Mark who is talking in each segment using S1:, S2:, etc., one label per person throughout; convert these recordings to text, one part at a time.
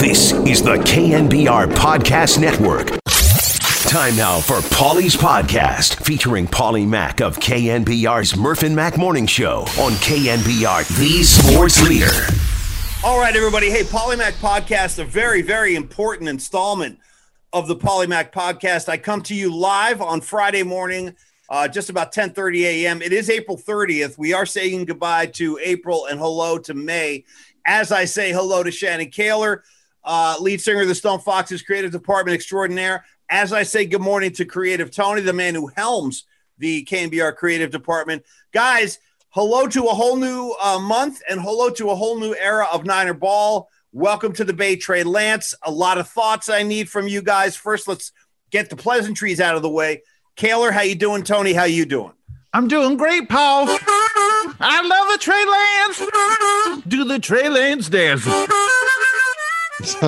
S1: This is the KNBR Podcast Network. Time now for Paulie's Podcast, featuring Paulie Mack of KNBR's Murph and Mack Morning Show on KNBR, the sports leader.
S2: All right, everybody. Hey, Paulie Mack Podcast, a very, very important installment of the Paulie Mack Podcast. I come to you live on Friday morning, uh, just about 10:30 a.m. It is April 30th. We are saying goodbye to April and hello to May. As I say hello to Shannon Koehler, uh, lead singer of the Stone Foxes Creative Department extraordinaire. As I say good morning to Creative Tony, the man who helms the KNBR Creative Department. Guys, hello to a whole new uh, month and hello to a whole new era of Niner ball. Welcome to the Bay Trey Lance. A lot of thoughts I need from you guys. First, let's get the pleasantries out of the way. Koehler, how you doing? Tony, how you doing?
S3: I'm doing great, Paul. I love the Trey Lance. Do the Trey Lance dance.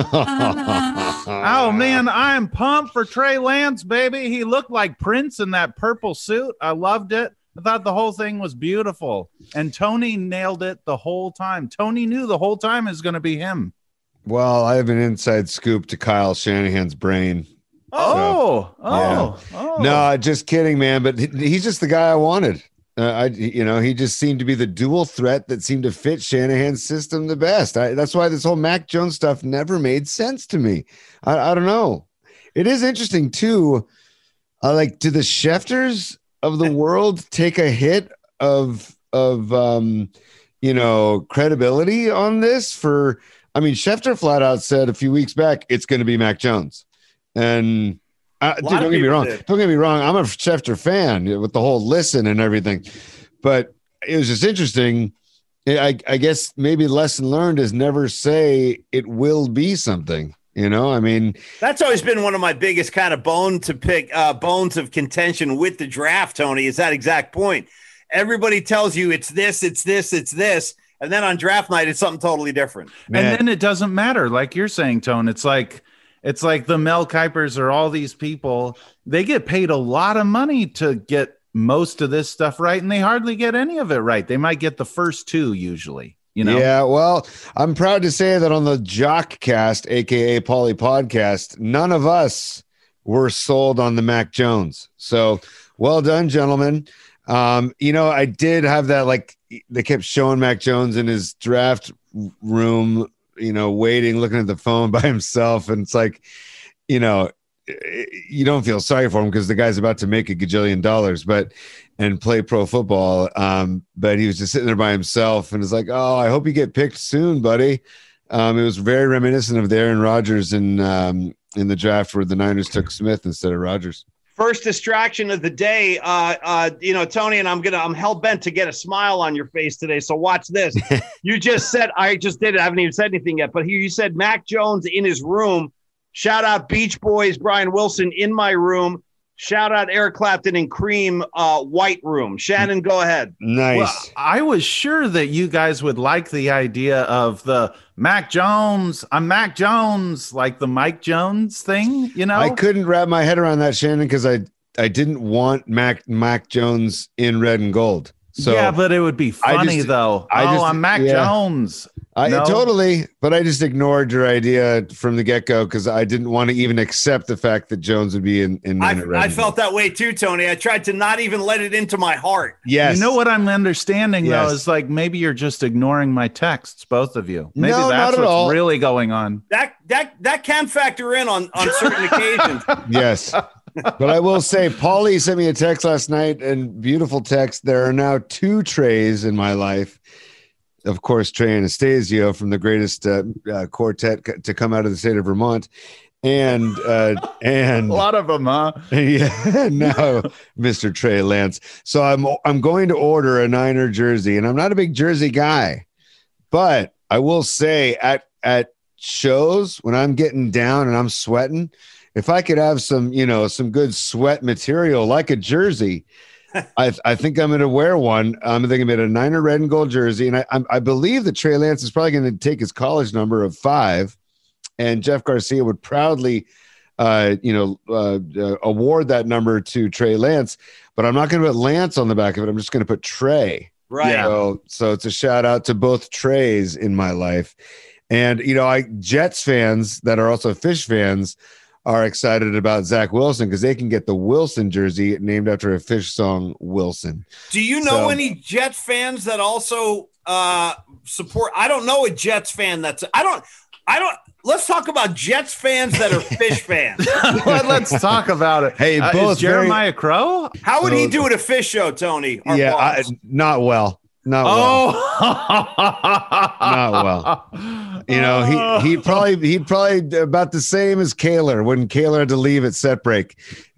S3: oh man, I am pumped for Trey Lance, baby. He looked like Prince in that purple suit. I loved it. I thought the whole thing was beautiful. And Tony nailed it the whole time. Tony knew the whole time is going to be him.
S4: Well, I have an inside scoop to Kyle Shanahan's brain.
S3: Oh, oh,
S4: yeah.
S3: oh.
S4: No, just kidding, man. But he's just the guy I wanted. Uh, I, you know, he just seemed to be the dual threat that seemed to fit Shanahan's system the best. I, that's why this whole Mac Jones stuff never made sense to me. I, I don't know. It is interesting too. Uh, like, do the Schefters of the world take a hit of of um, you know credibility on this? For I mean, Schefter flat out said a few weeks back it's going to be Mac Jones, and uh, dude, don't get me wrong.
S2: did.
S4: Don't get me wrong. I'm a Schefter fan with the whole listen and everything, but it was just interesting. I, I guess maybe lesson learned is never say it will be something. You know, I mean,
S2: That's always been one of my biggest kind of bone to pick, uh, bones of contention with the draft, Tony, is that exact point. Everybody tells you it's this, it's this, it's this. And then on draft night, it's something totally different.
S4: man,
S3: And then it doesn't matter, like you're saying, Tone. It's like it's like the Mel Kipers or all these people. They get paid a lot of money to get most of this stuff right, and they hardly get any of it right. They might get the first two usually. You know,
S4: Yeah, well, I'm proud to say that on the Jock Cast, aka Paulie Podcast, none of us were sold on the Mac Jones. So well done, gentlemen. Um, you know, I did have that like they kept showing Mac Jones in his draft room, you know, waiting, looking at the phone by himself, and it's like, you know, you don't feel sorry for him because the guy's about to make a gajillion dollars, but and play pro football. Um, but he was just sitting there by himself and it's like, oh, I hope you get picked soon, buddy. Um, it was very reminiscent of the Aaron Rodgers in um, in the draft where the Niners took Smith instead of Rodgers.
S2: First distraction of the day. Uh, uh, you know, Tony, and I'm gonna I'm hell bent to get a smile on your face today. So watch this. you just said I just did it. I haven't even said anything yet, but here you said Mac Jones in his room. Shout out Beach Boys, Brian Wilson in my room. Shout out Eric Clapton and Cream uh, White Room. Shannon, go ahead.
S4: Nice.
S3: Well, I was sure that you guys would like the idea of the Mac Jones. I'm Mac Jones, like the Mike Jones thing. You know,
S4: I couldn't wrap my head around that, Shannon, because I I didn't want Mac Mac Jones in red and gold. So
S3: yeah, but it would be
S4: I
S3: funny
S4: just-
S3: though.
S4: I
S3: oh,
S4: just-
S3: I'm Mac
S4: yeah.
S3: Jones.
S4: I
S3: No.
S4: totally, but I just ignored your idea from the get go because I didn't want to even accept the fact that Jones would be in in.
S2: I, I felt that way too, Tony. I tried to not even let it into my heart.
S4: Yes.
S3: You know what I'm understanding
S4: Yes.
S3: though is like maybe you're just ignoring my texts, both of you. Maybe
S4: No, not
S3: that's
S4: at
S3: what's
S4: all.
S3: really going on.
S2: That that that can factor in on on certain occasions.
S4: yes. But I will say, Paulie sent me a text last night and beautiful text. There are now two trays in my life. Of course, Trey Anastasio from the greatest uh, uh, quartet c- to come out of the state of Vermont. And, uh, and
S3: A lot of them, huh?
S4: yeah, no, Mr. Trey Lance. So I'm I'm going to order a Niner jersey, and I'm not a big jersey guy, but I will say at at shows when I'm getting down and I'm sweating, if I could have some, you know, some good sweat material like a jersey, I I think I'm going to wear one. I'm thinking about a Niner red and gold jersey, and I I'm, I believe that Trey Lance is probably going to take his college number of five, and Jeff Garcia would proudly uh, you know, uh, uh, award that number to Trey Lance, but I'm not going to put Lance on the back of it. I'm just going to put Trey.
S2: Right.
S3: Yeah.
S4: So, so it's a shout out to both Treys in my life. And you know, I Jets fans that are also Phish fans are excited about Zach Wilson because they can get the Wilson jersey named after a Phish song, Wilson.
S2: Do you know
S4: So-
S2: any Jets fans that also uh support? I don't know a Jets fan that's I don't I don't let's talk about Jets fans that are Phish fans.
S3: Let- Let's talk about it.
S4: Hey,
S3: Uh,
S4: both
S3: is Jeremiah Crow?
S2: How would he do at a Phish show, Tony?
S4: Yeah, I, not well. Not well.
S3: Oh,
S4: Not well. You know, he he probably he'd probably about the same as Koehler when Koehler had to leave at set break.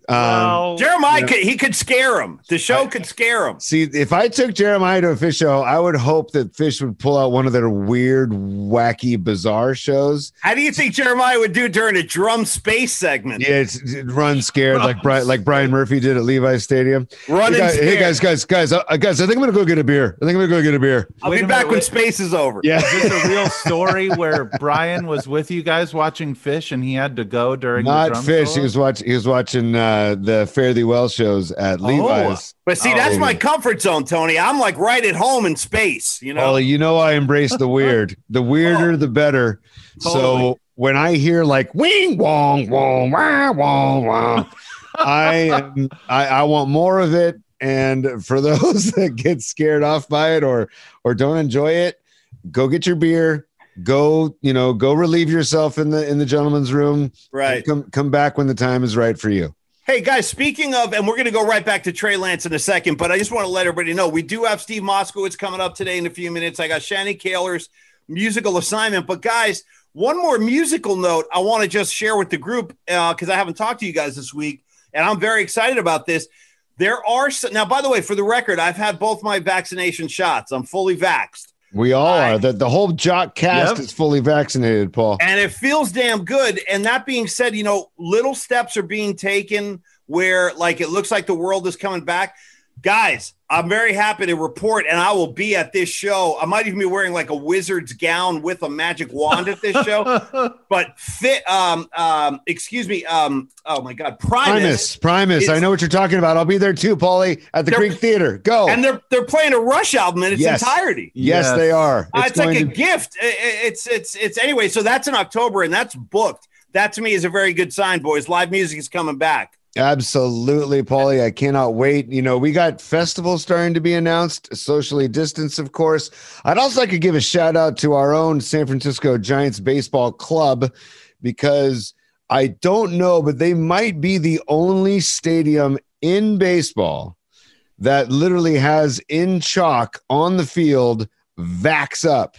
S4: Um,
S3: Well,
S2: Jeremiah
S4: Yeah.
S2: could he could scare him. The show could scare him.
S4: See, if I took Jeremiah to a Phish show, I would hope that Phish would pull out one of their weird, wacky, bizarre shows.
S2: How do you think Jeremiah would do during a drum space segment?
S4: Yeah, it's, it run scared like Brian, like Brian Murphy did at Levi's Stadium.
S2: Running
S4: Hey guys, hey guys, guys, guys, uh, guys! I think I'm gonna go get a beer. I think I'm gonna go get a beer.
S2: I'll
S3: Wait
S2: be back
S3: minute,
S2: when
S3: wait.
S2: space is over.
S4: Yeah,
S3: Is this a real story where Brian was with you guys watching Phish and he had to go during the
S4: not
S3: drum
S4: Phish. He was watching. He was watching uh, Uh, the Fare Thee Well shows at
S3: Oh.
S4: Levi's.
S2: But see,
S3: Oh.
S2: that's my comfort zone, Tony. I'm like right at home in space, you know.
S4: Ollie, you know I embrace the weird. The weirder, oh. the better. So when I hear like wing wong wong wah wong wong, I am I, I want more of it. And for those that get scared off by it or or don't enjoy it, go get your beer. Go, you know, go relieve yourself in the in the gentleman's room.
S2: right.
S4: Come come back when the time is right for you.
S2: Hey guys, speaking of, and we're going to go right back to Trey Lance in a second, but I just want to let everybody know we do have Steve Moskowitz coming up today in a few minutes. I got Shanny Koehler's musical assignment, but guys, one more musical note I want to just share with the group uh, because I haven't talked to you guys this week, and I'm very excited about this. There are s- now, by the way, for the record, I've had both my vaccination shots. I'm fully vaxxed.
S4: We all
S2: I-
S4: are. The the whole jock cast
S3: Yep.
S4: is fully vaccinated, Paul.
S2: and it feels damn good. And that being said, you know, little steps are being taken where like it looks like the world is coming back. Guys, I'm very happy to report, and I will be at this show. I might even be wearing like a wizard's gown with a magic wand at this show. But fit, um, um, excuse me, um, oh my God, Primus,
S4: Primus, Primus. I know what you're talking about. I'll be there too, Paulie, at the
S2: They're-
S4: Greek Theater. Go.
S2: and they're they're playing a Rush album in its
S4: Yes.
S2: entirety.
S4: yes,
S3: Yes.
S4: they are.
S2: Uh, It's, like
S4: going
S2: a
S4: to-
S2: gift. I- I- It's it's it's anyway. So that's in October, and that's booked. That to me is a very good sign, boys. Live music is coming back.
S4: Absolutely, Paulie. I cannot wait. You know, we got festivals starting to be announced, socially distanced, of course. I'd also like to give a shout out to our own San Francisco Giants baseball club because I don't know, but they might be the only stadium in baseball that literally has in chalk on the field vax up,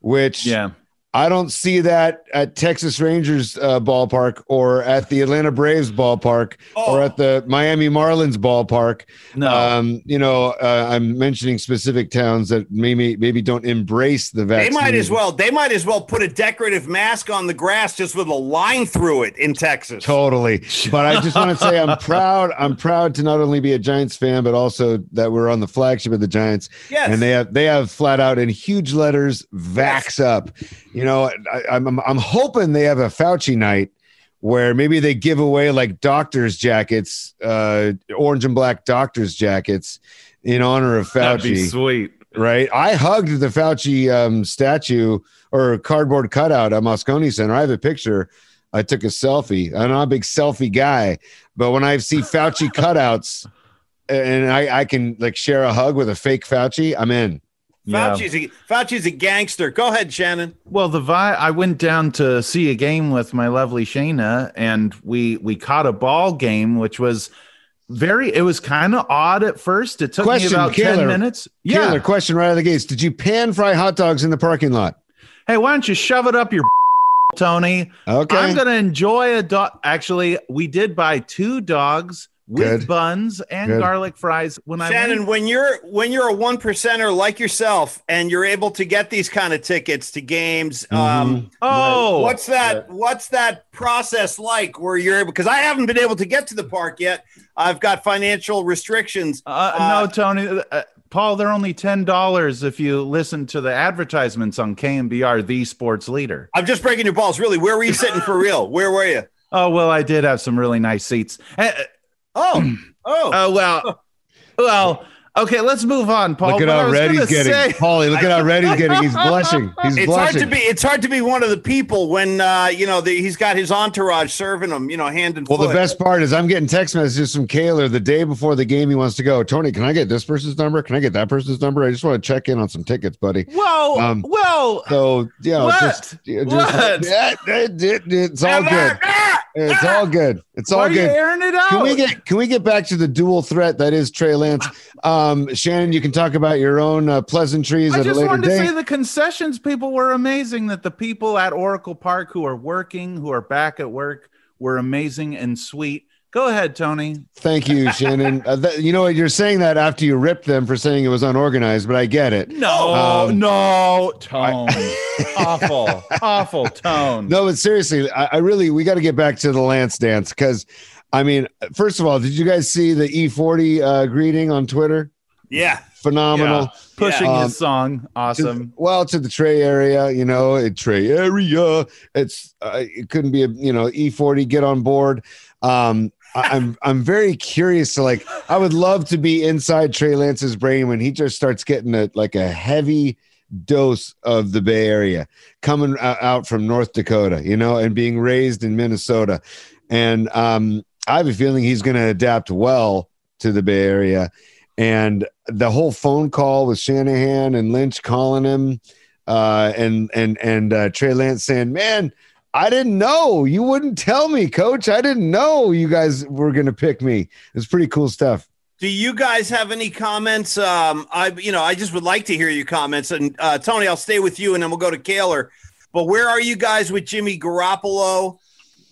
S4: which
S3: yeah.
S4: I don't see that at Texas Rangers uh, ballpark or at the Atlanta Braves ballpark or
S2: Oh.
S4: at the Miami Marlins ballpark.
S3: No.
S4: Um, you know, uh, I'm mentioning specific towns that maybe maybe don't embrace the vaccine.
S2: They might as well. They might as well put a decorative mask on the grass just with a line through it in Texas.
S4: Totally. But I just want to say I'm proud. I'm proud to not only be a Giants fan, but also that we're on the flagship of the Giants.
S2: Yes.
S4: And they have they have flat out in huge letters vax up. You know, I, I'm I'm- I'm hoping they have a Fauci night where maybe they give away like doctors jackets, uh, orange and black doctors jackets in honor of
S3: That'd be
S4: Fauci.
S3: sweet.
S4: Right. I hugged the Fauci um, statue or cardboard cutout at Moscone Center. I have a picture. I took a selfie. I'm not a big selfie guy, but when I see Fauci cutouts and I, I can like share a hug with a fake Fauci, I'm in.
S3: Yeah.
S2: Fauci's a, Fauci's a gangster. Go ahead, Shannon.
S3: Well, the vi- I went down to see a game with my lovely Shayna, and we we caught a ball game, which was very. It was kind of odd at first. It took
S4: Question,
S3: me about
S4: Koehler.
S3: ten minutes.
S4: Yeah.
S3: Yeah.
S4: question right out of the gates. Did you pan fry hot dogs in the parking lot?
S3: Hey, why don't you shove it up your Tony?
S4: Okay.
S3: I'm gonna enjoy a dog. Actually, we did buy two dogs with
S4: Good.
S3: buns and
S4: Good.
S3: garlic fries when I
S2: Shannon,
S3: went.
S2: when you're when you're a one percenter like yourself and you're able to get these kind of tickets to games, um,
S3: Oh,
S2: what's that? What's that process like? Where you're able? Because I haven't been able to get to the park yet. I've got financial restrictions.
S3: Uh,
S2: Uh,
S3: no, Tony. Uh, Paul, they're only ten dollars if you listen to the advertisements on KNBR, the sports leader.
S2: I'm just breaking your balls. Really, where were you sitting for real? Where were you?
S3: Oh well, I did have some really nice seats.
S2: Oh, oh,
S3: uh, well, well, Okay, let's move on, Paul.
S4: Look at
S3: What
S4: how
S3: was
S4: red he's getting.
S3: say-
S4: Paulie, look at how red he's getting. He's blushing. He's
S2: It's
S4: blushing.
S2: hard to be. It's hard to be one of the people when uh, you know the, he's got his entourage serving him. You know, hand and foot.
S4: Well,
S2: foot.
S4: the best part is I'm getting text messages from Koehler the day before the game. He wants to go. Tony, can I get this person's number? Can I get that person's number? I just want to check in on some tickets, buddy.
S3: Whoa,
S4: Um,
S3: whoa.
S4: So you know,
S3: What?
S4: just, yeah, just
S3: What?
S4: yeah, it- it- it's all good.
S2: Ah!
S4: It's all good. It's all
S3: are you
S4: good.
S3: airing it out?
S4: Can we get can we get back to the dual threat that is Trey Lance? Um, Shannon, you can talk about your own uh, pleasantries
S3: I
S4: at a
S3: just wanted to say the concessions people were amazing. That the people at Oracle Park who are working, who are back at work, were amazing and sweet. Go ahead, Tony.
S4: Thank you, Shannon. Uh, that, you know what? You're saying that after you ripped them for saying it was unorganized, but I get it.
S3: No,
S4: Um,
S3: no, tone. awful, awful tone.
S4: No, but seriously, I, I really we got to get back to the Lance dance because, I mean, first of all, did you guys see the E40 uh, greeting on Twitter?
S2: Yeah.
S4: Phenomenal.
S3: Yeah. Pushing
S4: Um,
S3: his song,
S4: To-
S3: awesome.
S4: well, to the Trey area, you know, it, Trey area. It's uh, it couldn't be a you know E40 get on board. Um, I'm I'm very curious to like. I would love to be inside Trey Lance's brain when he just starts getting a like a heavy dose of the Bay Area coming out from North Dakota, you know, and being raised in Minnesota, and um, I have a feeling he's going to adapt well to the Bay Area. And the whole phone call with Shanahan and Lynch calling him, uh, and and and uh, Trey Lance saying, "Man, I didn't know. You wouldn't tell me, Coach. I didn't know you guys were going to pick me." It's pretty cool stuff.
S2: Do you guys have any comments? Um, I, you know, I just would like to hear your comments. And uh, Tony, I'll stay with you, and then we'll go to Koehler. But where are you guys with Jimmy Garoppolo?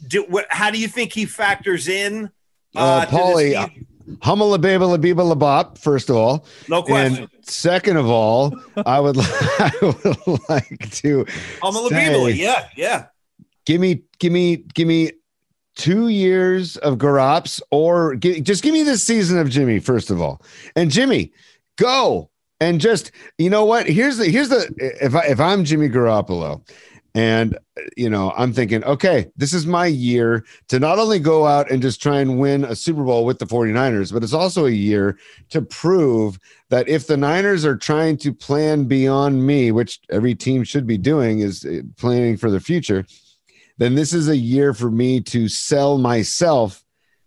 S2: Do, what, how do you think he factors in?
S4: Uh,
S2: this
S4: Paulie,
S2: team?
S4: Hummel biba biba la bop. First of all,
S2: no question.
S4: and second of all, I would I would like to
S2: I'm a
S4: say-
S2: Labibula. Yeah, yeah.
S4: Give me give me give me two years of Garops or gi- just give me this season of Jimmy first of all. And Jimmy, go and just you know what? Here's the here's the if I if I'm Jimmy Garoppolo and you know I'm thinking okay this is my year to not only go out and just try and win a Super Bowl with the 49ers but it's also a year to prove that if the Niners are trying to plan beyond me which every team should be doing is uh, planning for the future then this is a year for me to sell myself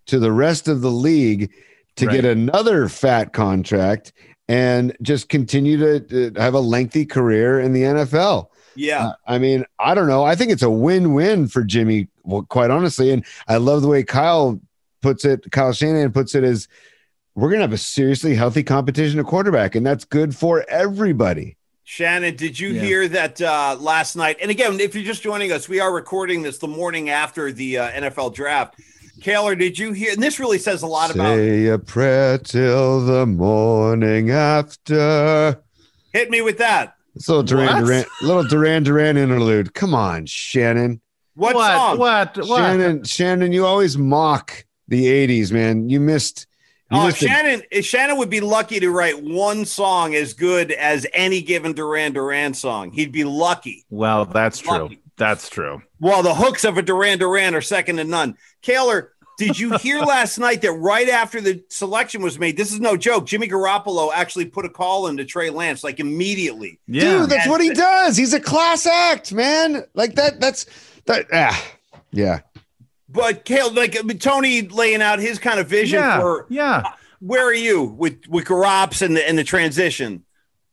S4: to the rest of the league to
S3: Right.
S4: get another fat contract and just continue to, to have a lengthy career in the NFL.
S2: Yeah.
S4: Uh, I mean, I don't know. I think it's a win-win for Jimmy, well, quite honestly. And I love the way Kyle puts it. Kyle Shanahan puts it as we're going to have a seriously healthy competition at quarterback, and that's good for everybody.
S2: Shannon, did you
S3: Yeah.
S2: hear that uh, last night? And again, if you're just joining us, we are recording this the morning after the uh, NFL draft. Koehler, did you hear? And this really says a lot about.
S4: Say a prayer till the morning after.
S2: Hit me with that.
S4: It's a little Duran
S3: What?
S4: Duran, little Duran Duran interlude. Come on, Shannon.
S2: What,
S3: what?
S2: song?
S3: What? What?
S4: Shannon, Shannon, you always mock the '80s, man. You missed. You
S2: Oh,
S4: missed it.
S2: Shannon! Shannon would be lucky to write one song as good as any given Duran Duran song. He'd be lucky.
S3: Well, that's true. That's true.
S2: Well, the hooks of a Duran Duran are second to none. Koehler, did you hear last night that right after the selection was made, this is no joke, Jimmy Garoppolo actually put a call into Trey Lance like immediately.
S3: Yeah.
S4: Dude, that's what he does. He's a class act, man. Like that. That's that. Ah, yeah.
S2: But Kale, like Tony laying out his kind of vision
S3: yeah.
S2: for
S3: yeah.
S2: where are you with with Garops and the and the transition?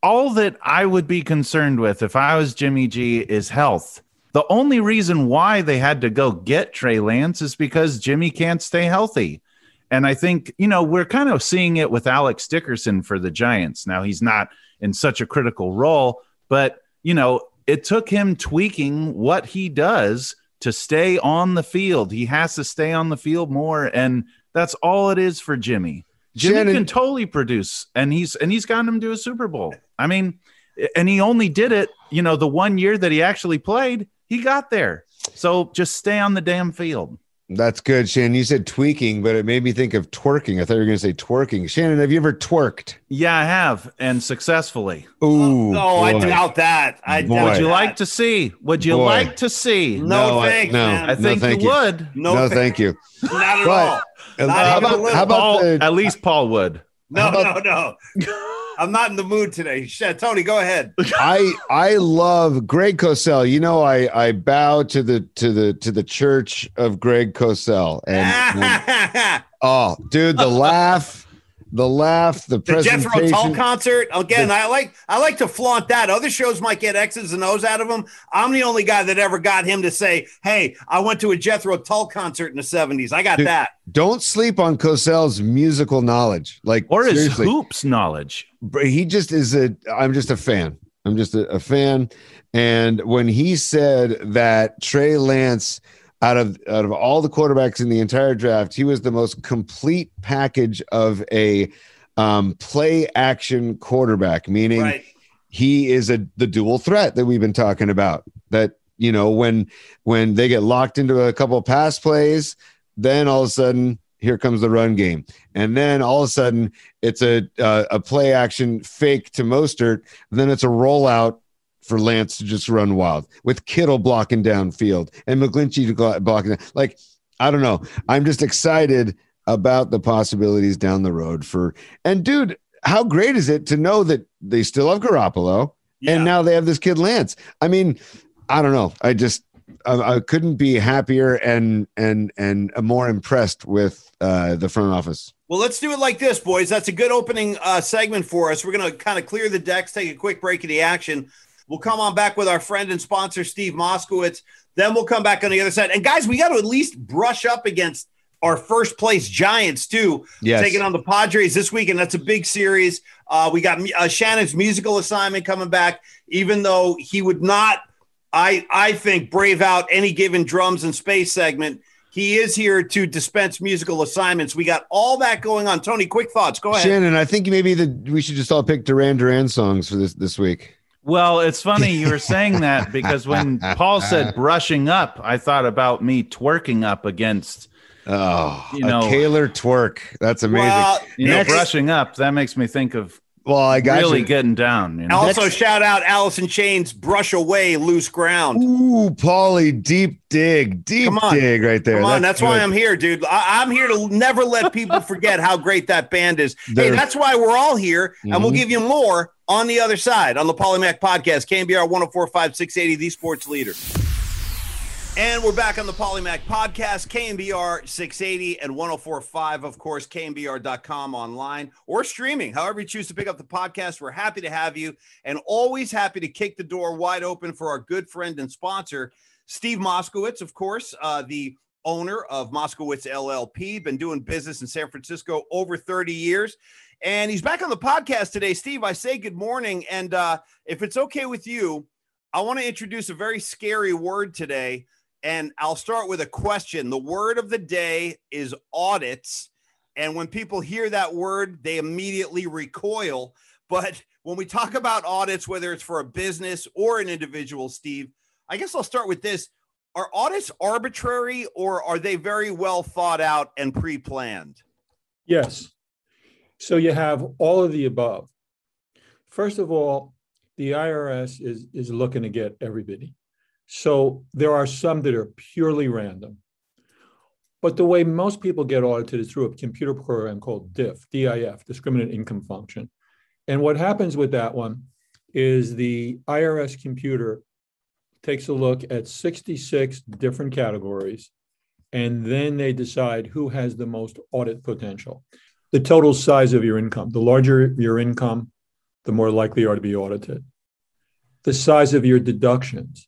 S3: all that I would be concerned with if I was Jimmy G is health. The only reason why they had to go get Trey Lance is because Jimmy can't stay healthy. And I think, you know, we're kind of seeing it with Alex Dickerson for the Giants. Now he's not in such a critical role, but, you know, it took him tweaking what he does to stay on the field. He has to stay on the field more. And that's all it is for Jimmy. Jimmy
S4: Shannon-
S3: can totally produce, and he's and he's gotten him to a Super Bowl. I mean, and he only did it, you know, the one year that he actually played, he got there. So just stay on the damn field.
S4: That's good, Shannon. You said tweaking, but it made me think of twerking. I thought you were going to say twerking. Shannon, have you ever twerked?
S3: Yeah, I have, and successfully.
S4: Ooh,
S2: oh, I doubt that. I
S4: Boy.
S2: doubt
S3: Would you
S2: that.
S3: like to see? Would you
S4: Boy.
S3: like to see?
S2: No,
S4: No, I-
S2: thanks,
S4: no.
S2: man.
S3: I
S4: No,
S3: think
S4: thank
S3: you
S4: you.
S3: would.
S2: no,
S4: No, thank you.
S2: Not at all.
S4: Uh,
S2: Not
S4: how about how about
S3: Paul,
S4: the
S3: at least Paul would.
S2: No, no, no. I'm not in the mood today. Shit, Tony, go ahead.
S4: I I love Greg Cosell. You know, I I bow to the to the to the church of Greg Cosell. And, and oh, dude, the laugh the laugh, the, the presentation.
S2: Jethro Tull concert. Again, the, I like I like to flaunt that. Other shows might get X's and O's out of them. I'm the only guy that ever got him to say, "Hey, I went to a Jethro Tull concert in the '70s. I got dude, that."
S4: Don't sleep on Cosell's musical knowledge, like
S3: or his seriously. hoops knowledge.
S4: He just is a. I'm just a fan. I'm just a, a fan. And when he said that Trey Lance out of out of all the quarterbacks in the entire draft, he was the most complete package of a um, play action quarterback, meaning right. he is a the dual threat that we've been talking about. That you know when when they get locked into a couple of pass plays, then all of a sudden here comes the run game, and then all of a sudden it's a a, a play action fake to Mostert, then it's a rollout for Lance to just run wild with Kittle blocking downfield and McGlinchey blocking. Like, I don't know. I'm just excited about the possibilities down the road for. And dude, how great is it to know that they still have Garoppolo yeah. and now they have this kid Lance? I mean, I don't know. I just I, I couldn't be happier and and and more impressed with uh, the front office.
S2: Well, let's do it like this, boys. That's a good opening uh, segment for us. We're going to kind of clear the decks, take a quick break of the action. We'll come on back with our friend and sponsor, Steve Moskowitz. Then we'll come back on the other side. And guys, we got to at least brush up against our first place Giants too, yes. taking on the Padres this week, and that's a big series. Uh, we got uh, Shannon's musical assignment coming back, even though he would not, I I think, brave out any given drums and space segment. He is here to dispense musical assignments. We got all that going on. Tony, quick thoughts. Go ahead.
S4: Shannon, I think maybe we should just all pick Duran Duran songs for this this week.
S3: Well, it's funny you were saying that because when Paul said brushing up, I thought about me twerking up against.
S4: Oh, you know, Koehler twerk. That's amazing. Well,
S3: you know, brushing up. That makes me think of
S4: well, I got
S3: really
S4: you.
S3: getting down. You know?
S2: Also, Next. shout out Alice in Chains, "Brush Away Loose Ground."
S4: Ooh, Paulie, deep dig, deep dig right there.
S2: Come on, that's, that's why I'm here, dude. I- am here to never let people forget how great that band is. They're, hey, that's why we're all here, mm-hmm. and we'll mm-hmm. give you more on the other side on the Paulie Mack podcast, KNBR 1045 680, the sports leader. And we're back on the Paulie Mack podcast, KNBR 680 and 1045, of course, KNBR.com online or streaming. However, you choose to pick up the podcast, we're happy to have you and always happy to kick the door wide open for our good friend and sponsor, Steve Moskowitz, of course, uh, the owner of Moskowitz LLP, been doing business in San Francisco over 30 years. And he's back on the podcast today. Steve, I say good morning. And uh, if it's okay with you, I want to introduce a very scary word today and I'll start with a question. The word of the day is audits. And when people hear that word, they immediately recoil. But when we talk about audits, whether it's for a business or an individual, Steve, I guess I'll start with this. Are audits arbitrary or are they very well thought out and pre planned?
S5: Yes. So you have all of the above. First of all, the IRS is, is looking to get everybody. So there are some that are purely random. But the way most people get audited is through a computer program called DIF, DIF, Discriminant Income Function. And what happens with that one is the IRS computer takes a look at 66 different categories, and then they decide who has the most audit potential. The total size of your income. The larger your income, the more likely you are to be audited. The size of your deductions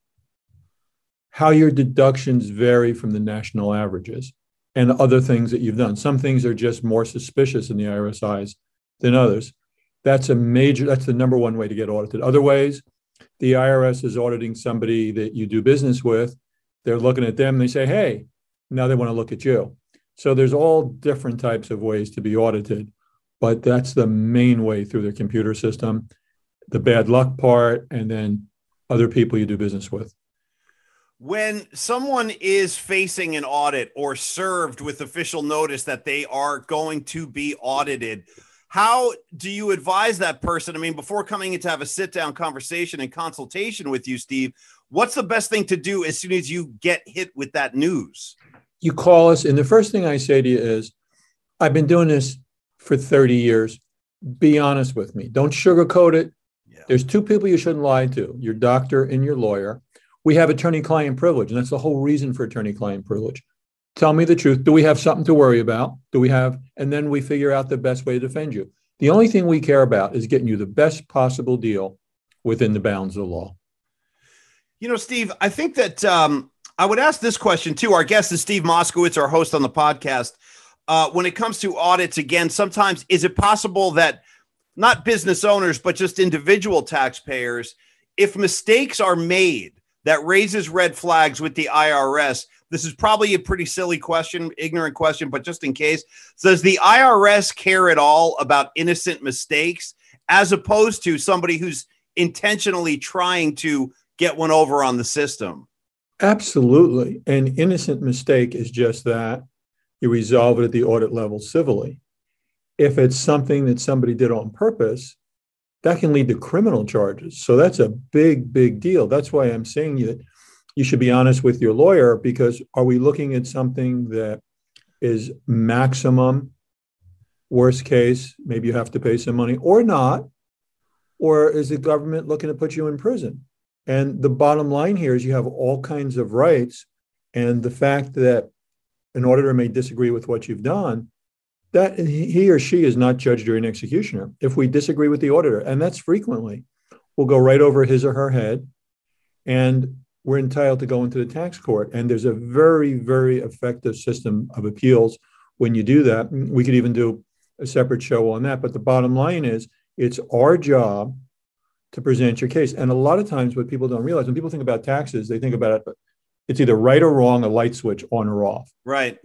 S5: how your deductions vary from the national averages and other things that you've done. Some things are just more suspicious in the IRS eyes than others. That's a major, that's the number one way to get audited. Other ways, the IRS is auditing somebody that you do business with. They're looking at them, they say, hey, now they want to look at you. So there's all different types of ways to be audited, but that's the main way through the computer system, the bad luck part, and then other people you do business with.
S2: When someone is facing an audit or served with official notice that they are going to be audited how do you advise that person? I mean before coming in to have a sit down conversation and consultation with you steve what's the best thing to do as soon as you get hit with that news
S5: you call us and the first thing i say to you is i've been doing this for 30 years be honest with me. Don't sugarcoat it.
S2: Yeah.
S5: There's two people you shouldn't lie to your doctor and your lawyer. We have attorney client privilege, and that's the whole reason for attorney client privilege. Tell me the truth. Do we have something to worry about? Do we have, and then we figure out the best way to defend you. The only thing we care about is getting you the best possible deal within the bounds of the law.
S2: You know, Steve, I think that um, I would ask this question too. Our guest is Steve Moskowitz, our host on the podcast. Uh, when it comes to audits, again, sometimes is it possible that not business owners, but just individual taxpayers, if mistakes are made that raises red flags with the IRS, this is probably a pretty silly question, ignorant question, but just in case, does the IRS care at all about innocent mistakes as opposed to somebody who's intentionally trying to get one over on the system?
S5: Absolutely. An innocent mistake is just that. You resolve it at the audit level civilly. If it's something that somebody did on purpose, that can lead to criminal charges. So that's a big, big deal. That's why I'm saying that you should be honest with your lawyer because are we looking at something that is maximum, worst case, maybe you have to pay some money or not? Or is the government looking to put you in prison? And the bottom line here is you have all kinds of rights. And the fact that an auditor may disagree with what you've done, that he or she is not judge, jury, and executioner. If we disagree with the auditor, and that's frequently, we'll go right over his or her head, and we're entitled to go into the tax court. And there's a very, very effective system of appeals when you do that. We could even do a separate show on that. But the bottom line is, it's our job to present your case. And a lot of times, what people don't realize when people think about taxes, they think about it, it's either right or wrong, a light switch on or off.
S2: Right.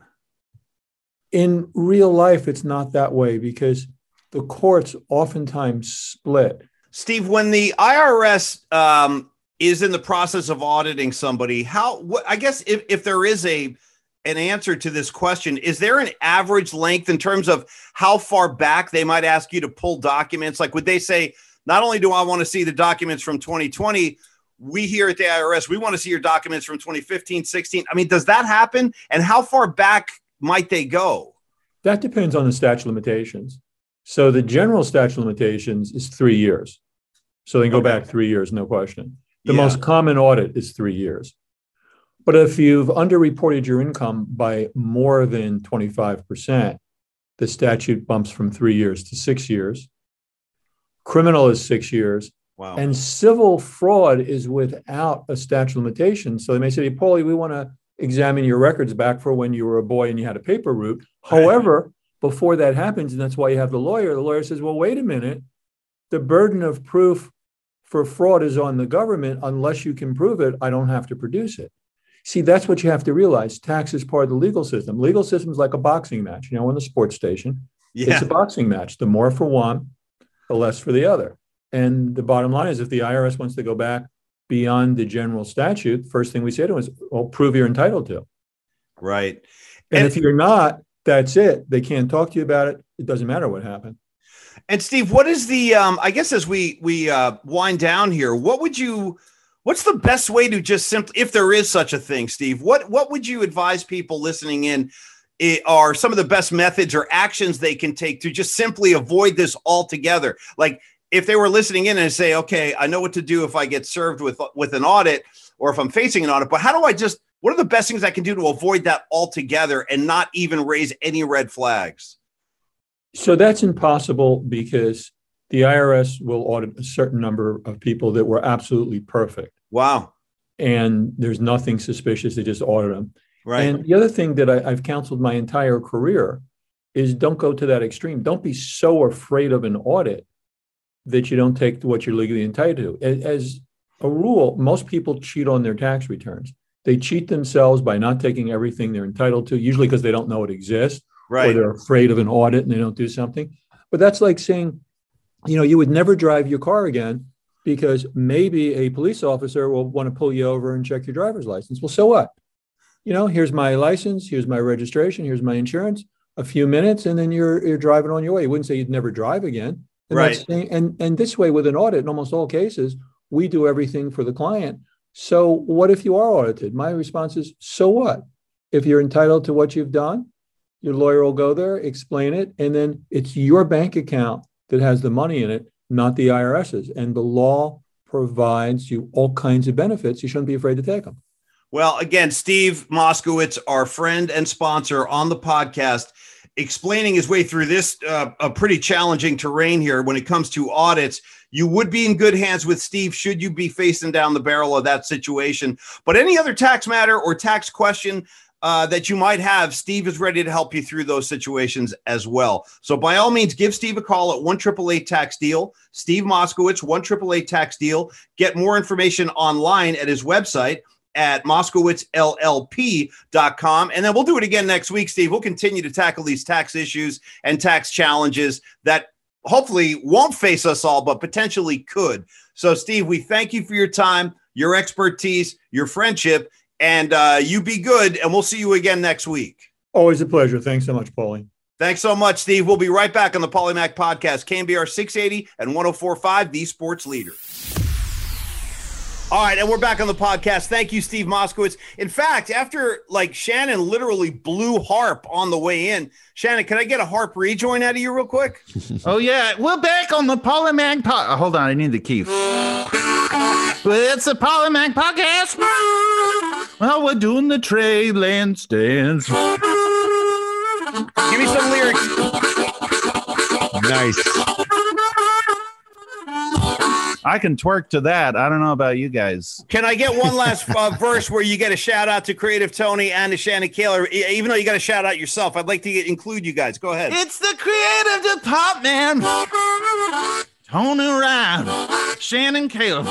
S5: In real life, it's not that way because the courts oftentimes split.
S2: Steve, when the IRS um, is in the process of auditing somebody, how, what, I guess if, if there is a, an answer to this question. Is there an average length in terms of how far back they might ask you to pull documents? Like, would they say, not only do I want to see the documents from 2020, we here at the IRS, we want to see your documents from 2015, 16. I mean, does that happen? And how far back might they go?
S5: That depends on the statute of limitations. So the general statute of limitations is three years. So they can go
S2: Okay.
S5: back three years, no question. The
S2: Yeah.
S5: most common audit is three years. But if you've underreported your income by more than 25%, the statute bumps from three years to six years. Criminal is six years.
S2: Wow.
S5: And civil fraud is without a statute of limitations. So they may say, Paulie, we want to examine your records back for when you were a boy and you had a paper route. However, before that happens, and that's why you have the lawyer, the lawyer says, well, wait a minute. The burden of proof for fraud is on the government. Unless you can prove it, I don't have to produce it. See, that's what you have to realize. Tax is part of the legal system. Legal system is like a boxing match. You know, on the sports station,
S2: yeah.
S5: it's a boxing match. The more for one, the less for the other. And the bottom line is if the IRS wants to go back beyond the general statute, first thing we say to them is, well, prove you're entitled to.
S2: right.
S5: And,
S2: And-
S5: if you're not, that's it. They can't talk to you about it. It doesn't matter what happened.
S2: And Steve, what is the um I guess as we we uh wind down here, what would you what's the best way to just simply if there is such a thing, Steve, what what would you advise people listening in eh, are some of the best methods or actions they can take to just simply avoid this altogether? Like if they were listening in and say, okay, I know what to do if I get served with with an audit or if I'm facing an audit, but how do I just what are the best things I can do to avoid that altogether and not even raise any red flags?
S5: So that's impossible because the IRS will audit a certain number of people that were absolutely perfect.
S2: Wow.
S5: And there's nothing suspicious. They just audit them.
S2: Right.
S5: And the other thing that I, I've counseled my entire career is don't go to that extreme. Don't be so afraid of an audit that you don't take what you're legally entitled to. As, as a rule, most people cheat on their tax returns. They cheat themselves by not taking everything they're entitled to, usually because they don't know it exists or they're afraid of an audit and they don't do something. But that's like saying, you know, you would never drive your car again because maybe a police officer will want to pull you over and check your driver's license. Well, so what? You know, here's my license, here's my registration, here's my insurance. A few minutes, and then you're you're driving on your way. You wouldn't say you'd never drive again. And
S2: Right.
S5: and and this way, with an audit, in almost all cases, we do everything for the client. So what if you are audited? My response is, so what? If you're entitled to what you've done, your lawyer will go there, explain it, and then it's your bank account that has the money in it, not the IRS's. And the law provides you all kinds of benefits. You shouldn't be afraid to take them.
S2: Well, again, Steve Moskowitz, our friend and sponsor on the podcast, explaining his way through this uh, a pretty challenging terrain here when it comes to audits. You would be in good hands with Steve should you be facing down the barrel of that situation. But any other tax matter or tax question uh, that you might have, Steve is ready to help you through those situations as well. So by all means, give Steve a call at one triple eight tax deal. Steve Moskowitz, one triple eight tax deal. Get more information online at his website at moskowitzllp.com. And then we'll do it again next week, Steve. We'll continue to tackle these tax issues and tax challenges that hopefully won't face us all, but potentially could. So, Steve, we thank you for your time, your expertise, your friendship, and uh, you be good. And we'll see you again next week.
S5: Always a pleasure. Thanks so much, Paulie.
S2: Thanks so much, Steve. We'll be right back on the Paulie Mack podcast, KNBR 680 and 1045, the sports leader. All right, and we're back on the podcast. Thank you, Steve Moskowitz. In fact, after like Shannon literally blew harp on the way in, Shannon, can I get a harp rejoin out of you real quick?
S3: oh yeah, we're back on the Paulie Mack pod. Oh, uh, hold on, I need the key. well, it's the Paulie Mack podcast. Well, we're doing the Trey Lance dance. Give
S2: me some lyrics.
S4: Nice.
S3: I can twerk to that. I don't know about you guys.
S2: Can I get one last uh, verse where you get a shout out to Creative Tony and to Shannon Koehler, even though you got to shout out yourself? I'd like to get, include you guys. Go ahead.
S3: It's the creative department. Tony Ryan, Shannon Caleb.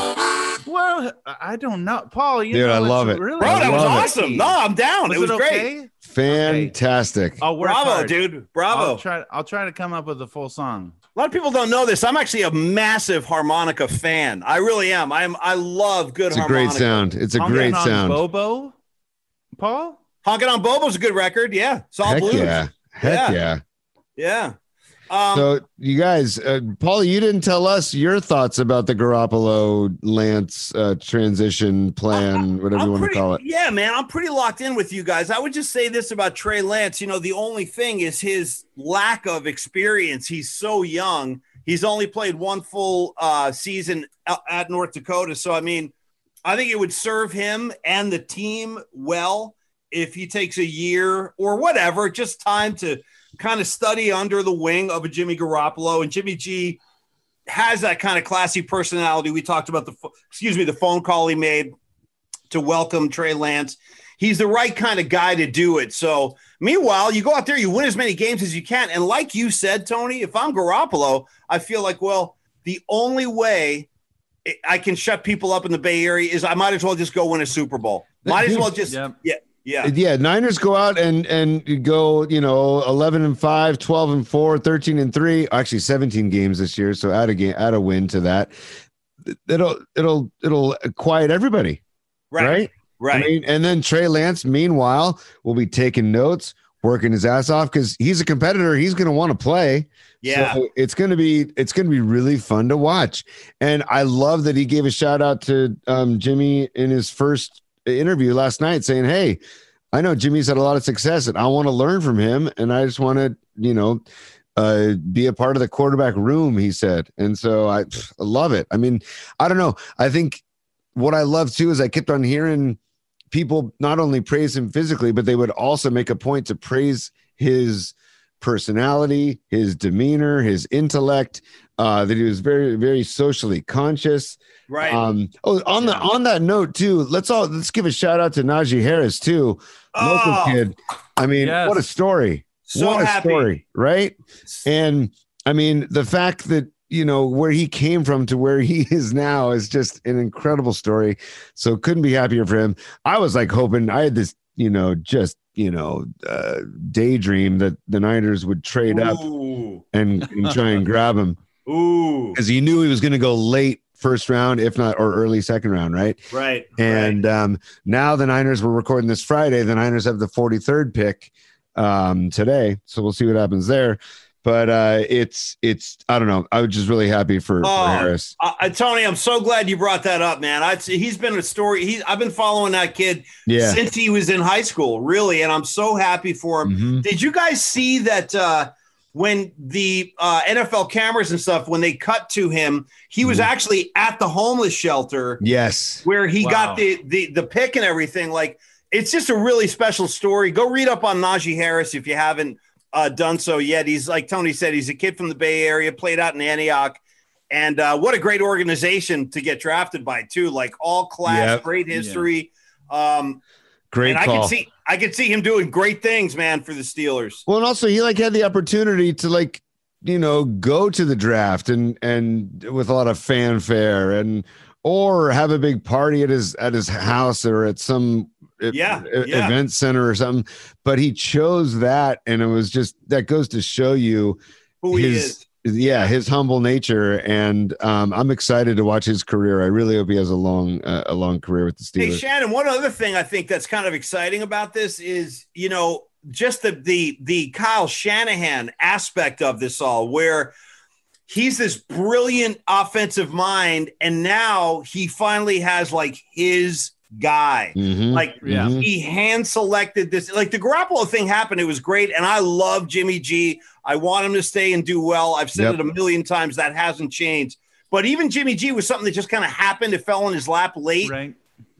S3: Well, I don't know, Paul. You
S4: Dude,
S3: know,
S4: I love it,
S2: really, bro. That was awesome. It. No, I'm down. Was it was it okay? great.
S4: Fantastic.
S3: Okay. Oh,
S2: bravo,
S3: hard.
S2: dude. Bravo.
S3: I'll try. I'll try to come up with a full song.
S2: A lot of people don't know this. I'm actually a massive harmonica fan. I really am. I'm. I love good.
S4: It's
S2: a
S4: great sound. It's a Honking great sound.
S3: Bobo, Paul.
S2: Honking on Bobo's a good record. Yeah,
S4: it's all Heck blues. Yeah. Heck yeah.
S2: Yeah. yeah.
S4: Um, so you guys, uh, Paul, you didn't tell us your thoughts about the Garoppolo Lance uh, transition plan, whatever I'm you want
S2: pretty,
S4: to call it.
S2: Yeah, man, I'm pretty locked in with you guys. I would just say this about Trey Lance. You know, the only thing is his lack of experience. He's so young. He's only played one full uh, season at North Dakota. So, I mean, I think it would serve him and the team well if he takes a year or whatever, just time to kind of study under the wing of a Jimmy Garoppolo. And Jimmy G has that kind of classy personality. We talked about the, excuse me, the phone call he made to welcome Trey Lance. He's the right kind of guy to do it. So, meanwhile, you go out there, you win as many games as you can. And like you said, Tony, if I'm Garoppolo, I feel like, well, the only way I can shut people up in the Bay Area is I might as well just go win a Super Bowl. Might as well just, yeah, yeah yeah.
S4: Yeah. Niners go out and and go, you know, 11 and 5, 12 and 4, 13 and 3, actually 17 games this year. So add a game, add a win to that. It'll it'll it'll quiet everybody.
S2: Right.
S4: Right.
S2: Right. I mean,
S4: and then Trey Lance, meanwhile, will be taking notes, working his ass off because he's a competitor. He's going to want to play.
S2: Yeah.
S4: So it's going to be it's going to be really fun to watch. And I love that he gave a shout out to um, Jimmy in his first interview last night saying, Hey, I know Jimmy's had a lot of success and I want to learn from him. And I just want to, you know, uh, be a part of the quarterback room, he said. And so I, I love it. I mean, I don't know. I think what I love too is I kept on hearing people not only praise him physically, but they would also make a point to praise his personality, his demeanor, his intellect, uh, that he was very, very socially conscious.
S2: Right.
S4: Um, oh, on the on that note too, let's all let's give a shout out to Najee Harris too, local oh, kid. I mean, yes. what a story!
S2: So
S4: what a
S2: happy.
S4: story, right? And I mean, the fact that you know where he came from to where he is now is just an incredible story. So couldn't be happier for him. I was like hoping I had this, you know, just you know, uh, daydream that the Niners would trade Ooh. up and, and try and grab him.
S2: Ooh,
S4: because he knew he was going to go late first round, if not or early second round, right?
S2: Right.
S4: And
S2: right.
S4: Um, now the Niners were recording this Friday. The Niners have the 43rd pick um, today, so we'll see what happens there. But uh, it's it's I don't know. I was just really happy for, oh, for Harris.
S2: Uh, Tony, I'm so glad you brought that up, man. I he's been a story. He I've been following that kid
S4: yeah.
S2: since he was in high school, really, and I'm so happy for him. Mm-hmm. Did you guys see that? Uh, when the uh, NFL cameras and stuff, when they cut to him, he was actually at the homeless shelter
S4: Yes.
S2: where he
S3: Wow.
S2: got the, the the pick and everything. Like it's just a really special story. Go read up on Najee Harris if you haven't uh, done so yet. He's like Tony said, he's a kid from the Bay Area, played out in Antioch, and uh, what a great organization to get drafted by too. Like all class,
S4: Yep.
S2: great history. Um,
S4: Great
S2: and I can see I can see him doing great things, man, for the Steelers.
S4: Well, and also he like had the opportunity to like you know go to the draft and and with a lot of fanfare and or have a big party at his at his house or at some
S2: Yeah,
S4: e-
S2: yeah.
S4: event center or something. But he chose that, and it was just that goes to show you
S2: Who he
S4: his
S2: is.
S4: Yeah his humble nature and um i'm excited to watch his career i really hope he has a long uh, a long career with the Steelers.
S2: Hey Shannon, one other thing I think that's kind of exciting about this is, you know, just the the the Kyle Shanahan aspect of this all, where he's this brilliant offensive mind, and now he finally has like his guy.
S4: Mhm.
S2: Like
S3: Yeah.
S2: He hand selected this. Like the Garoppolo thing happened, it was great, and I love Jimmy G. I want him to stay and do well. I've said
S4: Yep.
S2: it a million times. That hasn't changed. But even Jimmy G was something that just kind of happened. It fell in his lap late
S3: Right.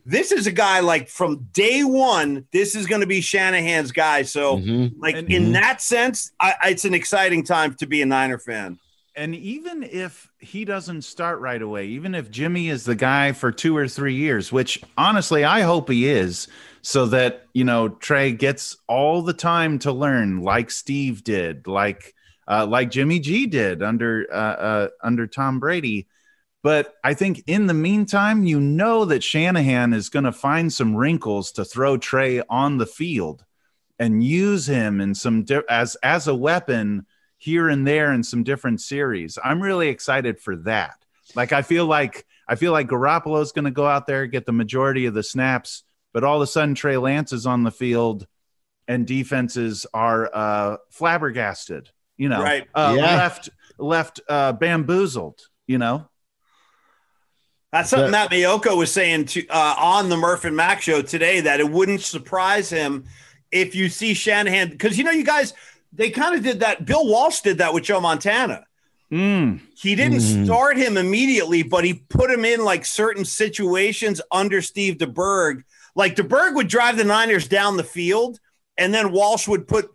S2: this is a guy like from day one. This is going to be Shanahan's guy. So,
S4: Mhm.
S2: like
S3: And-
S2: in that sense, I- it's an exciting time to be a Niner fan.
S3: And even if he doesn't start right away, even if Jimmy is the guy for two or three years, which honestly I hope he is, so that you know Trey gets all the time to learn, like Steve did, like uh, like Jimmy G did under uh, uh, under Tom Brady. But I think in the meantime, you know that Shanahan is going to find some wrinkles to throw Trey on the field and use him in some di- as as a weapon here and there in some different series. I'm really excited for that. Like I feel like I feel like Garoppolo is going to go out there get the majority of the snaps, but all of a sudden Trey Lance is on the field and defenses are uh, flabbergasted. You know,
S2: Right.
S3: Uh,
S4: Yeah.
S3: left left uh, bamboozled. You know,
S2: That's something that Miyoko was saying to uh, on the Murph and Mack show today that it wouldn't surprise him if you see Shanahan because you know you guys they kind of did that. Bill Walsh did that with Joe Montana.
S3: mm,
S2: He didn't
S4: Mhm.
S2: start him immediately, but he put him in like certain situations under Steve DeBerg. Like DeBerg would drive the Niners down the field, and then Walsh would put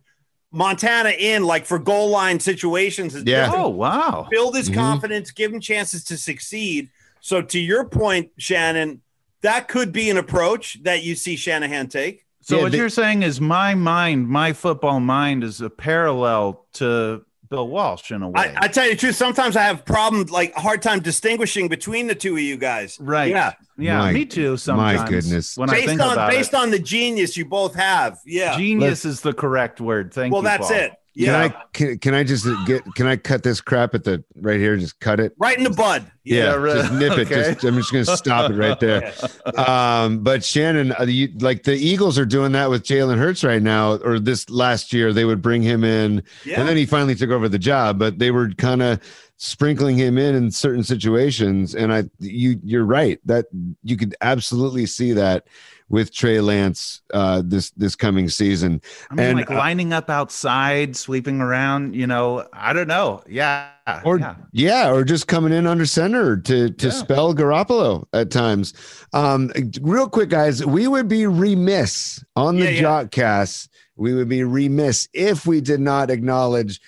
S2: Montana in like for goal line situations.
S4: Yeah.
S3: oh wow,
S2: build his
S4: Mhm.
S2: confidence, give him chances to succeed. So, to your point, Shannon, that could be an approach that you see Shanahan take.
S3: So
S4: Yeah,
S3: what
S4: but-
S3: you're saying is my mind, my football mind, is a parallel to Bill Walsh in a way.
S2: I, I tell you the truth, sometimes I have problems, like a hard time distinguishing between the two of you guys.
S3: right?
S2: Yeah.
S3: yeah,
S4: My-
S3: me too. Sometimes, My
S4: goodness.
S3: when I
S2: Based
S3: think
S2: on
S3: about
S2: based
S3: it,
S2: on the genius you both have. Yeah.
S3: genius is the correct word. Thank
S2: well,
S3: you.
S2: Well, that's
S3: Paul.
S2: it. Yeah.
S4: Can I can, can I just get can I cut this crap at the right here? Just cut it.
S2: right in the bud.
S4: Yeah,
S3: Yeah, right.
S4: just nip it. Just I'm just gonna stop it right there. Um, but Shannon, uh, you, like the Eagles are doing that with Jalen Hurts right now, or this last year they would bring him in,
S2: Yeah.
S4: and then he finally took over the job. But they were kind of sprinkling him in in certain situations, and I you you're right that you could absolutely see that with Trey Lance uh, this this coming season.
S3: I mean,
S4: And,
S3: like lining up outside, sweeping around. You know, I don't know. Yeah,
S4: or
S3: yeah.
S4: yeah. or just coming in under center to to
S3: Yeah.
S4: spell Garoppolo at times. Um, real quick, guys, we would be remiss on the
S2: Yeah, yeah.
S4: Jockcast. We would be remiss if we did not acknowledge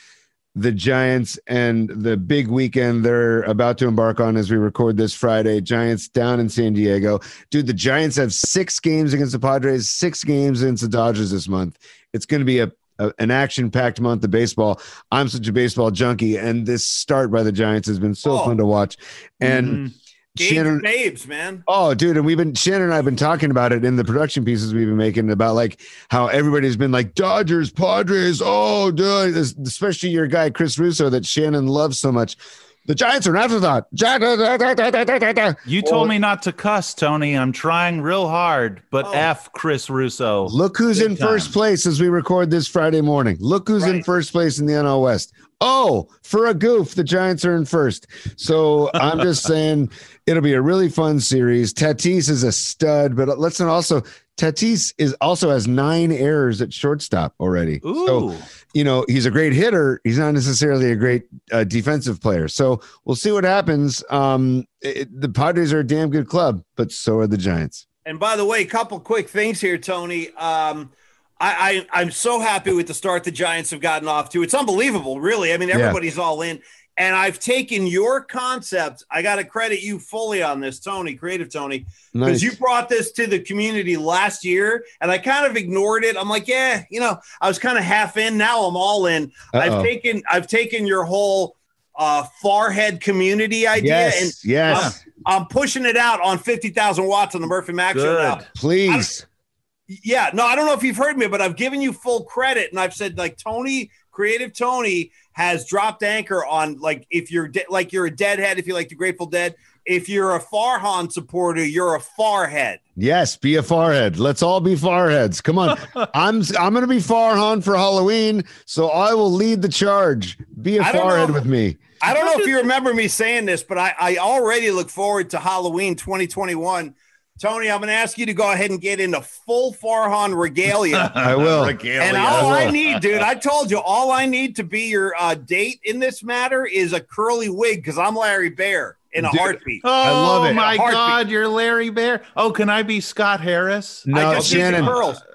S4: the Giants and the big weekend they're about to embark on as we record this Friday. Giants down in San Diego. Dude, the Giants have six games against the Padres, six games against the Dodgers this month. It's going to be a, a- an action packed month of baseball. I'm such a baseball junkie, and this start by the Giants has been so
S2: Oh.
S4: fun to watch. And
S3: Mhm.
S4: Shannon,
S2: babes, man.
S4: Oh, dude, and we've been Shannon and I have been talking about it in the production pieces we've been making about like how everybody's been like Dodgers, Padres. Oh, dude, especially your guy Chris Russo that Shannon loves so much. The Giants are an afterthought.
S3: You told me not to cuss, Tony. I'm trying real hard, but
S2: Oh.
S3: F Chris Russo.
S4: Look who's
S3: Big
S4: in first place as we record this Friday morning. Look who's in first place in the NL West. Oh, for a goof, the Giants are in first. So I'm just saying it'll be a really fun series. Tatis is a stud, but let's not also Tatis is also has nine errors at shortstop already.
S3: Ooh.
S4: So you know he's a great hitter. He's not necessarily a great uh, defensive player. So we'll see what happens. Um, it, the Padres are a damn good club, but so are the Giants.
S2: And by the way, a couple quick things here, Tony. Um, I, I am so happy with the start the Giants have gotten off to. It's unbelievable, really. I mean, everybody's yeah. all in. And I've taken your concept. I got to credit you fully on this, Tony, creative Tony, because nice. you brought this to the community last year, and I kind of ignored it. I'm like, yeah, you know, I was kind of half in. Now I'm all in. Uh-oh. I've taken I've taken your whole uh, Farhead community idea,
S4: yes,
S2: and
S4: yes,
S2: I'm, I'm, pushing it out on fifty thousand watts on the Murphy Max Good. show now.
S4: Please.
S2: Yeah, no, I don't know if you've heard me, but I've given you full credit, and I've said like Tony, creative Tony, has dropped anchor on like if you're de- like you're a deadhead, if you like the Grateful Dead, if you're a Farhan supporter, you're a Farhead.
S4: Yes, be a Farhead. Let's all be Farheads. Come on, I'm I'm gonna be Farhan for Halloween, so I will lead the charge. Be a Farhead with me.
S2: I don't know if you remember me saying this, but I, I already look forward to Halloween 2021 Tony, I'm going to ask you to go ahead and get into full Farhan regalia.
S4: I will.
S2: regalia. And all I, I, need, dude, I told you, all I need to be your uh, date in this matter is a curly wig because I'm Larry Baer in a dude, heartbeat.
S3: Oh, I love it. my God, you're Larry Baer. Oh, can I be Scott Harris?
S4: No, Shannon.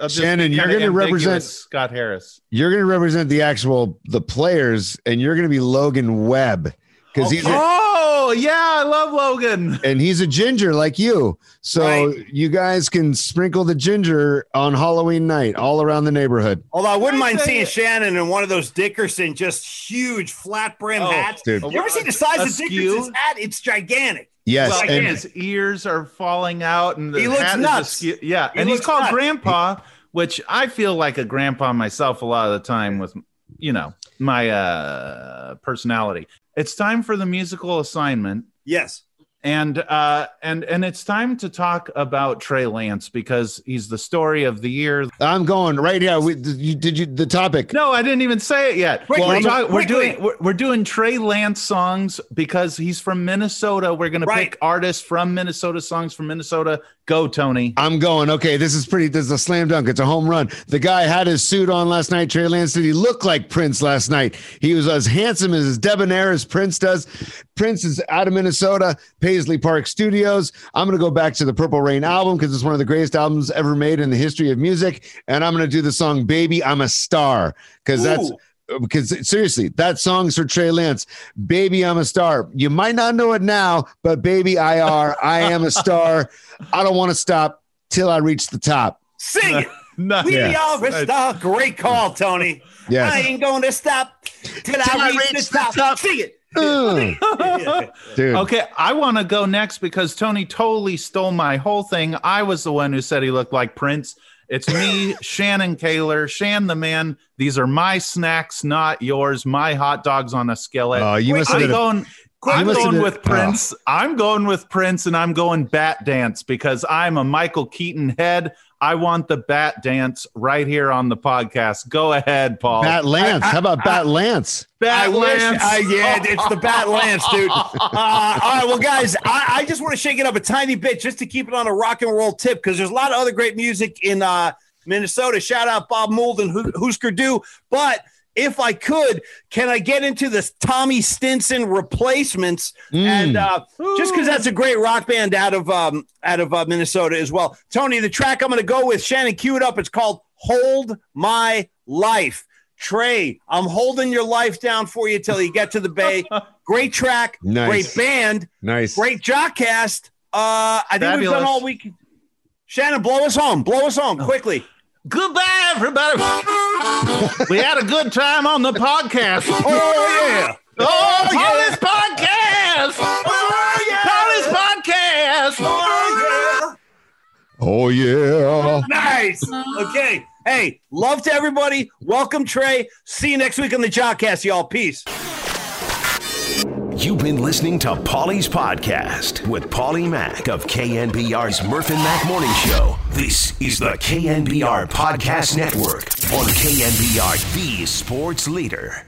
S4: Shannon, you're going to represent
S3: Scott Harris.
S4: You're going to represent the actual the players, and you're going to be Logan Webb because okay. he's.
S3: A, oh yeah, I love Logan,
S4: and he's a ginger like you. So right. you guys can sprinkle the ginger on Halloween night all around the neighborhood.
S2: Although I wouldn't mind seeing it. Shannon in one of those Dickerson just huge flat brim oh, hats. Dude. You ever see the size of Dickerson's hat? It's gigantic.
S4: Yes,
S3: well, and his ears are falling out, and the
S2: he looks nuts.
S3: yeah, he and he's called nuts. Grandpa, which I feel like a grandpa myself a lot of the time with you know my uh personality it's time for the musical assignment.
S2: Yes.
S3: And uh, and and it's time to talk about Trey Lance because he's the story of the year.
S4: I'm going right here. We, did, you, did you the topic?
S3: No, I didn't even say it yet.
S2: Quickly, well,
S3: talk, we're doing we're, we're, doing Trey Lance songs because he's from Minnesota. We're gonna right. pick artists from Minnesota, songs from Minnesota. Go, Tony.
S4: I'm going. Okay, this is pretty. This is a slam dunk. It's a home run. The guy had his suit on last night. Trey Lance did he look like Prince last night? He was as handsome as debonair as Prince does. Prince is out of Minnesota, Paisley Park Studios. I'm going to go back to the Purple Rain album because it's one of the greatest albums ever made in the history of music. And I'm going to do the song Baby, I'm a Star because that's because seriously, that song's for Trey Lance. Baby, I'm a star. You might not know it now, but baby, I are. I am a star. I don't want to stop till I reach the top.
S2: Sing it. No, we yeah. are a star. Great call, Tony. Yes. I ain't going to stop till, till I, reach, reach the, top. top. Sing it.
S3: Dude. Okay, I want to go next because Tony totally stole my whole thing. I was the one who said he looked like Prince. It's me, Shannon Koehler, Shan the man. These are my snacks, not yours. My hot dogs on a skillet.
S4: Oh, you must
S3: I'm going. I'm going with Prince. Oh. I'm going with Prince, and I'm going Bat Dance because I'm a Michael Keaton head. I want the bat dance right here on the podcast. Go ahead, Paul.
S4: Bat Lance. I, I, How about Bat Lance?
S2: Bat I Lance. Wish, uh, yeah, it's the Bat Lance, dude. Uh, all right, well, guys, I, I just want to shake it up a tiny bit just to keep it on a rock and roll tip because there's a lot of other great music in uh, Minnesota. Shout out Bob Mould and Husker Du. But if I could, can I get into the Tommy Stinson replacements? Mm. And uh, just because that's a great rock band out of um, out of uh, Minnesota as well. Tony, the track I'm going to go with, Shannon, cue it up. It's called "Hold My Life." Trey, I'm holding your life down for you till you get to the bay. great track, nice. great band,
S4: nice,
S2: great jockcast. Uh, I think Fabulous. we've done all we can. Shannon, blow us home. Blow us home quickly.
S3: Goodbye, everybody. we had a good time on the podcast.
S2: Oh, yeah.
S3: Oh, yeah. Oh, Paulie's podcast. Oh, yeah. Paulie's podcast.
S4: Oh, yeah. Oh, yeah.
S2: Nice. Okay. Hey, love to everybody. Welcome, Trey. See you next week on the Jockcast, y'all. Peace.
S1: You've been listening to Paulie's Podcast with Paulie Mack of KNBR's Murph and Mack Morning Show. This is the KNBR Podcast Network on KNBR, the sports leader.